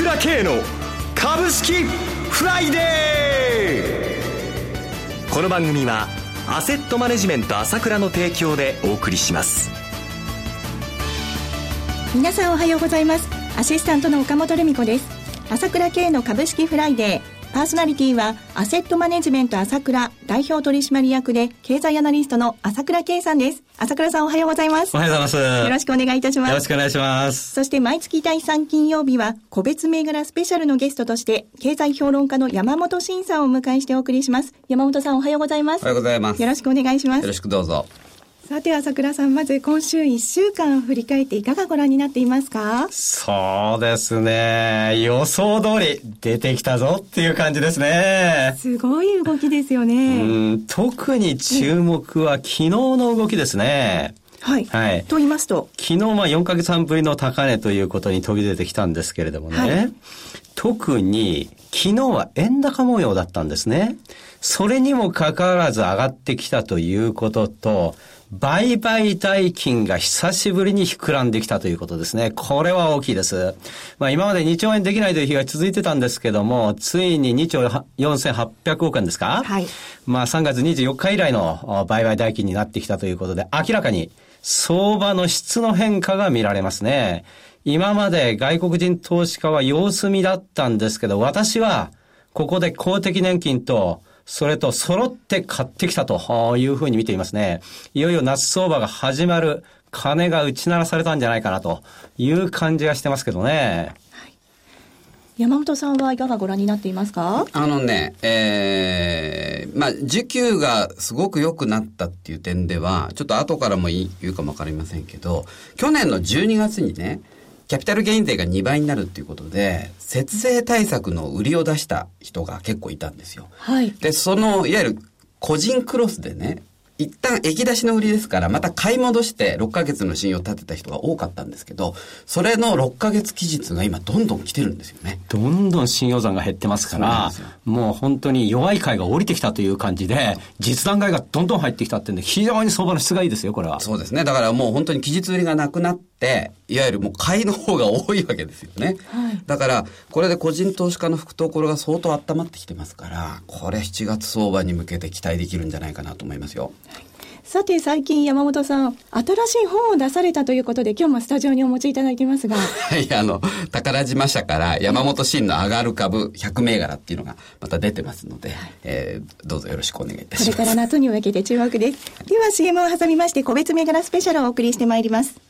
倉慶の株式フライデー。この番組はアセットマネジメント朝倉の提供でお送りします。皆さんおはようございます。アシスタントの岡本留美子です。朝倉慶の株式フライデー。パーソナリティは、アセットマネジメント朝倉代表取締役で、経済アナリストの朝倉慶さんです。朝倉さんおはようございます。おはようございます。よろしくお願いいたします。よろしくお願いします。そして毎月第3金曜日は、個別銘柄スペシャルのゲストとして、経済評論家の山本慎さんをお迎えしてお送りします。山本さんおはようございます。おはようございます。よろしくお願いします。よろしくどうぞ。さて、朝倉さん、まず今週1週間振り返っていかがご覧になっていますか？そうですね。予想通り出てきたぞっていう感じですね。すごい動きですよね。うん特に注目は昨日の動きですね。はい。はい。と言いますと？昨日まあ4ヶ月半ぶりの高値ということに飛び出てきたんですけれどもね。はい、特に昨日は円高模様だったんですね。それにもかかわらず上がってきたということと、売買代金が久しぶりに膨らんできたということですね。これは大きいです。まあ今まで2兆円できないという日が続いてたんですけども、ついに2兆4800億円ですか？はい。まあ3月24日以来の売買代金になってきたということで、明らかに相場の質の変化が見られますね。今まで外国人投資家は様子見だったんですけど、私はここで公的年金とそれと揃って買ってきたというふうに見ていますね。いよいよ夏相場が始まる金が打ち鳴らされたんじゃないかなという感じがしてますけどね。山本さんはいかがご覧になっていますか？あのね、ええー、まあ、需給がすごく良くなったっていう点では、ちょっと後からも言うかもわかりませんけど、去年の12月にね、キャピタルゲイン税が2倍になるっていうことで、節税対策の売りを出した人が結構いたんですよ。はい。で、その、いわゆる個人クロスでね、一旦液出しの売りですから、また買い戻して6ヶ月の信用を立てた人が多かったんですけど、それの6ヶ月期日が今どんどん来てるんですよね。どんどん信用残が減ってますから、もう本当に弱い買いが降りてきたという感じで、実弾買いがどんどん入ってきたってんで、非常に相場の質がいいですよ、これは。そうですね。だからもう本当に期日売りがなくなって、いわゆるもう買いの方が多いわけですよね。はい、だから、これで個人投資家の懐が相当温まってきてますから、これ7月相場に向けて期待できるんじゃないかなと思いますよ。はいさて最近山本さん、新しい本を出されたということで今日もスタジオにお持ちいただいてますが。はい、あの、宝島社から山本真の上がる株100銘柄っていうのがまた出てますので、はい、えー、どうぞよろしくお願いいたします。これから夏に向けて注目です。では CM を挟みまして個別銘柄スペシャルをお送りしてまいります。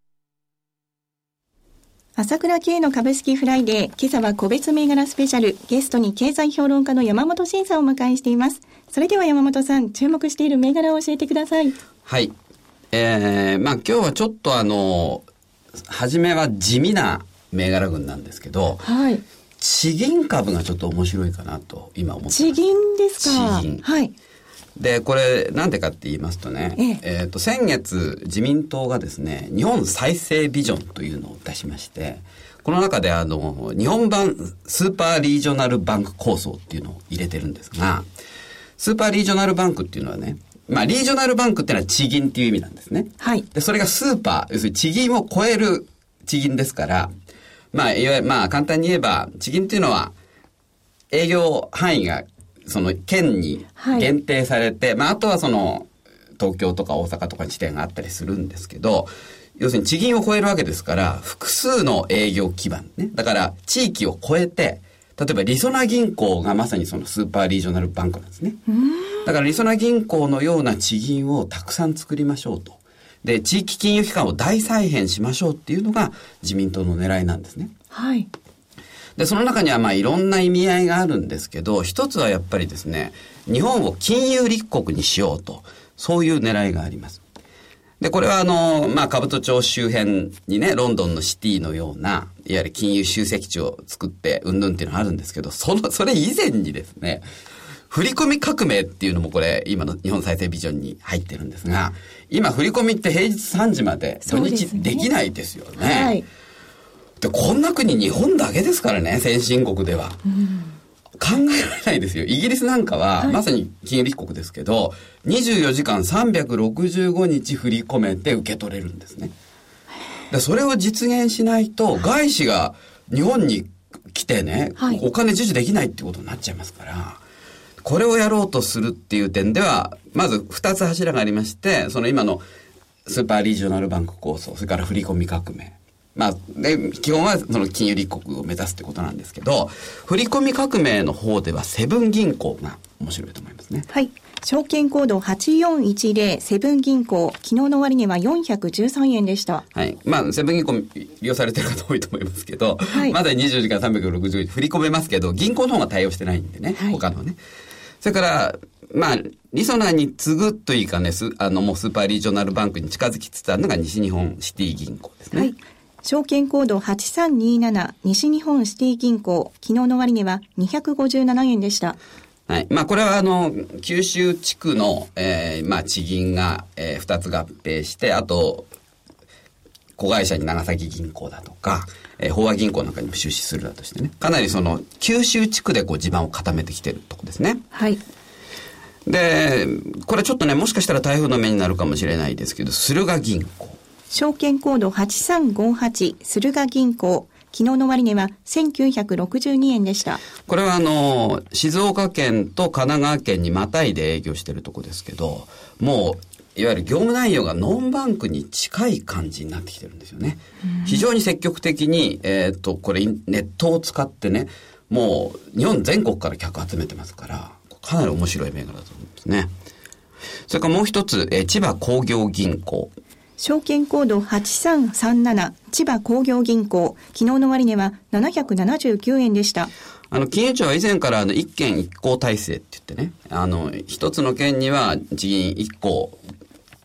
朝倉慶の株式フライデー、今朝は個別銘柄スペシャル、ゲストに経済評論家の山本慎さんをお迎えしています。それでは山本さん、注目している銘柄を教えてください。はい。えー、まあ今日はちょっとあの、初めは地味な銘柄群なんですけど、はい。地銀株がちょっと面白いかなと今思ってます。地銀ですか地銀。はい。で、これ、なんでかって言いますとね、えええー、と、先月、自民党がですね、日本再生ビジョンというのを出しまして、この中であの、日本版スーパーリージョナルバンク構想っていうのを入れてるんですが、スーパーリージョナルバンクっていうのはね、まあ、リージョナルバンクっていうのは地銀っていう意味なんですね。はい。で、それがスーパー、要するに地銀を超える地銀ですから、まあ、いわゆる、まあ、簡単に言えば、地銀っていうのは、営業範囲がその県に限定されて、はい、まああとはその東京とか大阪とかに支店があったりするんですけど、要するに地銀を超えるわけですから、複数の営業基盤ね。だから地域を超えて、例えばりそな銀行がまさにそのスーパーリージョナルバンクなんですね。だからりそな銀行のような地銀をたくさん作りましょうと。で、地域金融機関を大再編しましょうっていうのが自民党の狙いなんですね。はい。で、その中にはまあいろんな意味合いがあるんですけど、一つはやっぱりですね、日本を金融立国にしようと、そういう狙いがあります。で、これはあの、まあ、兜町周辺にね、ロンドンのシティのような、いわゆる金融集積地を作って、うんぬんっていうのがあるんですけど、その、それ以前にですね、振込革命っていうのもこれ、今の日本再生ビジョンに入ってるんですが、今振込って平日3時まで土日できないですよね。で、こんな国日本だけですからね、先進国では。うん考えられないですよ。イギリスなんかは、まさに金融立国ですけど、24時間365日振り込めて受け取れるんですね。でそれを実現しないと、外資が日本に来てね、はい、お金授受できないってことになっちゃいますから、これをやろうとするっていう点では、まず2つ柱がありまして、その今のスーパーリージョナルバンク構想、それから振込革命。まあ、で、基本はその金融立国を目指すってことなんですけど、振込革命の方ではセブン銀行が面白いと思いますね。はい。証券コード8410セブン銀行、昨日の終値は413円でした。はい。まあ、セブン銀行利用されてる方多いと思いますけど、はい、まだ24時間360振り込めますけど、銀行の方が対応してないんでね、はい、他のね。それから、まあ、リソナーに次ぐというかね、あの、もうスーパーリージョナルバンクに近づきつつあるのが西日本シティ銀行ですね。はい。証券コード8327西日本シティ銀行、昨日の終値は257円でした。はい。まあ、これはあの、九州地区の、えー、まあ、地銀が、えー、二つ合併して、あと、子会社に長崎銀行だとか、えー、飽和銀行なんかにも出資するだとしてね、かなりその、九州地区でこう地盤を固めてきてるとこですね。はい。で、これちょっとね、もしかしたら台風の目になるかもしれないですけど、駿河銀行。証券コード8358駿河銀行。昨日の終値は1962円でした。これはあの、静岡県と神奈川県にまたいで営業してるとこですけど、もう、いわゆる業務内容がノンバンクに近い感じになってきてるんですよね。非常に積極的に、えっ、と、これネットを使ってね、もう日本全国から客集めてますから、かなり面白い銘柄だと思うんですね。それからもう一つ、えー、千葉工業銀行。証券コード8337千葉工業銀行、昨日の終値は779円でした。あの、金融庁は以前からあの、一件一行体制って言ってね、あの、一つの県には地銀一行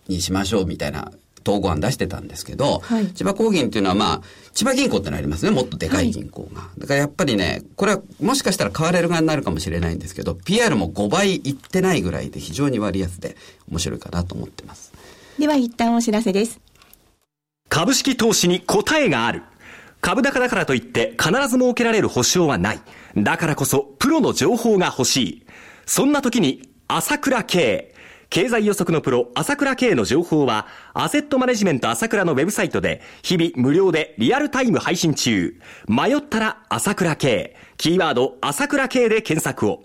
にしましょうみたいな統合案出してたんですけど、はい、千葉工銀っていうのはまあ、千葉銀行ってのありますね。もっとでかい銀行が。はい、だからやっぱりね、これはもしかしたら買われる側になるかもしれないんですけど、PR も5倍いってないぐらいで非常に割安で面白いかなと思ってます。では一旦お知らせです。株式投資に答えがある。株高だからといって必ず設けられる保証はない。だからこそプロの情報が欲しい。そんな時に朝倉慶。経済予測のプロ、朝倉慶の情報は、アセットマネジメント朝倉のウェブサイトで、日々無料でリアルタイム配信中。迷ったら朝倉慶。キーワード、朝倉慶で検索を。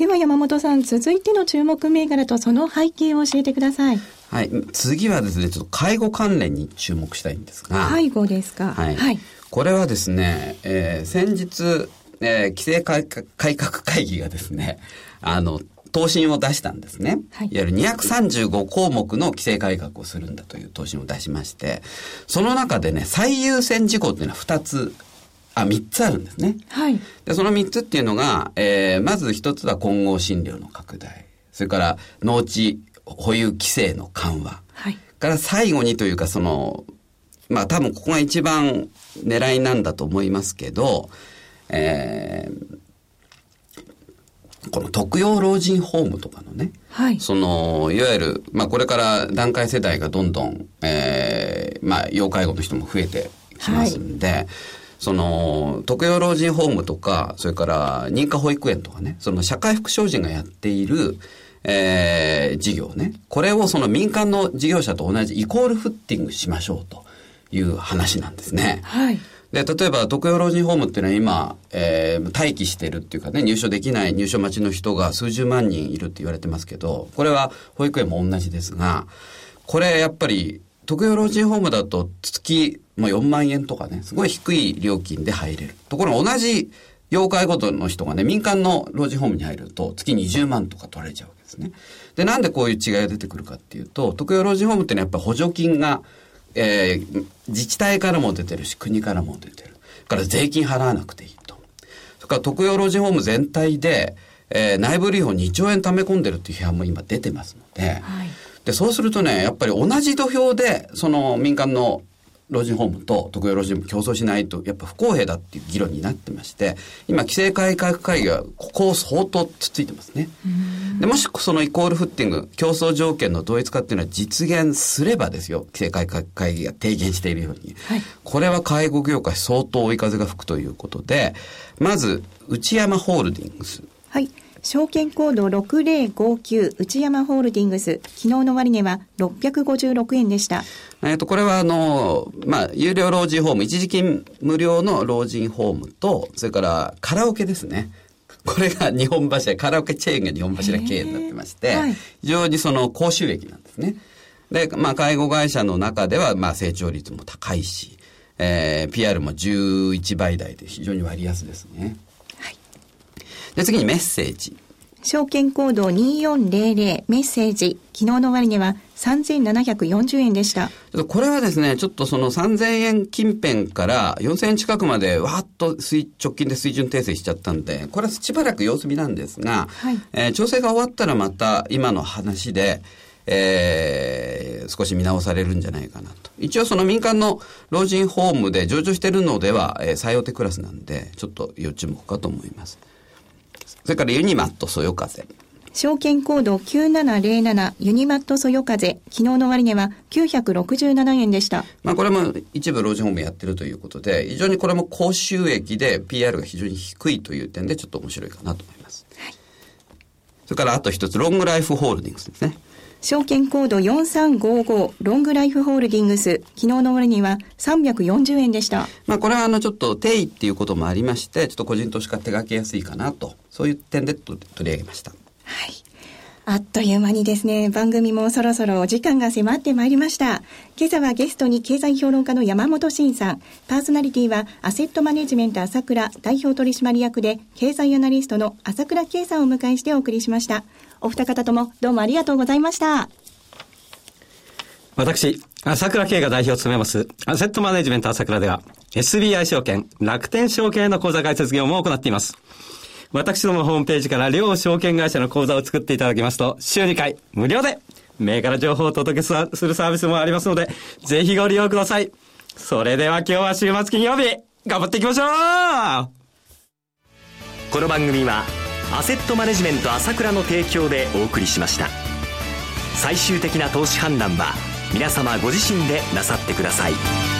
では山本さん、続いての注目銘柄とその背景を教えてください。はい。次はですね、ちょっと介護関連に注目したいんですが。介護ですか？はい。はい、これはですね、えー、先日、えー、規制改革会議がですね、あの、答申を出したんですね。はい、いわゆる235項目の規制改革をするんだという答申を出しまして、その中でね、最優先事項っていうのは2つ、あ、3つあるんですね。はい。で、その3つっていうのが、えー、まず1つは混合診療の拡大。それから農地保有規制の緩和。はい。から最後にというか、その、まあ多分ここが一番狙いなんだと思いますけど、えー、この特養老人ホームとかのね、はい、その、いわゆる、まあこれから段階世代がどんどん、えー、まあ要介護の人も増えてきますんで、はい、その、特養老人ホームとか、それから認可保育園とかね、その社会福祉法人がやっている、えー、事業ね。これをその民間の事業者と同じイコールフッティングしましょうという話なんですね。はい。で、例えば、特養老人ホームっていうのは今、えー、待機してるっていうかね、入所できない入所待ちの人が数十万人いるって言われてますけど、これは保育園も同じですが、これやっぱり、特養老人ホームだと月、まあ、4万円とかね、すごい低い料金で入れる。ところが同じ要介護度の人がね、民間の老人ホームに入ると月20万とか取られちゃうわけですね。で、なんでこういう違いが出てくるかっていうと、特養老人ホームってのはやっぱ補助金がえー、自治体からも出てるし、国からも出てる。から税金払わなくていいと。それから特養老人ホーム全体で、えー、内部留保2兆円溜め込んでるっていう批判も今出てますので、はい、で、そうするとね、やっぱり同じ土俵で、その民間の老人ホームと特養老人ホーム競争しないと、やっぱ不公平だっていう議論になってまして、今、規制改革会議はここを相当つついてますね。で、もしそのイコールフッティング、競争条件の同一化っていうのは実現すればですよ、規制改革会議が提言しているように。はい、これは介護業界相当追い風が吹くということで、まず、内山ホールディングス。はい。証券コード6059内山ホールディングス、昨日の終値は656円でした。えっ、と、これはあの、まあ、有料老人ホーム、一時金無料の老人ホームと、それからカラオケですね。これが日本柱、カラオケチェーンが日本柱経営になってまして、はい、非常にその高収益なんですね。で、まあ、介護会社の中では、まあ、成長率も高いし、えー、PR も11倍台で非常に割安ですね。で、次にメッセージ。証券コード2400メッセージ。昨日の終値は3740円でした。これはですね、ちょっとその3000円近辺から4000円近くまでわーっと直近で水準訂正しちゃったんで、これはしばらく様子見なんですが、はい、えー、調整が終わったらまた今の話で、えー、少し見直されるんじゃないかなと。一応その民間の老人ホームで上場してるのでは、えー、最大手クラスなんで、ちょっと要注目かと思います。それからユニマットそよ風。証券コード9707ユニマットそよ風。昨日の終値は967円でした。まあこれも一部老人ホームやってるということで、非常にこれも高収益で PR が非常に低いという点でちょっと面白いかなと思います。はい、それからあと一つ、ロングライフホールディングスですね。証券コード4355ロングライフホールディングス、昨日の終値は340円でした。まあこれはあのちょっと定位っていうこともありまして、ちょっと個人投資家手がけやすいかなと、そういう点で取り上げました。はい。あっという間にですね、番組もそろそろお時間が迫ってまいりました。今朝はゲストに経済評論家の山本慎さん、パーソナリティはアセットマネジメント朝倉代表取締役で経済アナリストの朝倉圭さんをお迎えしてお送りしました。お二方ともどうもありがとうございました。私、朝倉慶が代表を務めます、アセットマネジメント朝倉では、SBI 証券、楽天証券の口座開設業務を行っています。私どもホームページから両証券会社の口座を作っていただきますと、週2回、無料で、銘柄情報をお届けするサービスもありますので、ぜひご利用ください。それでは今日は週末金曜日、頑張っていきましょう！この番組は、アセットマネジメント朝倉の提供でお送りしました。最終的な投資判断は皆様ご自身でなさってください。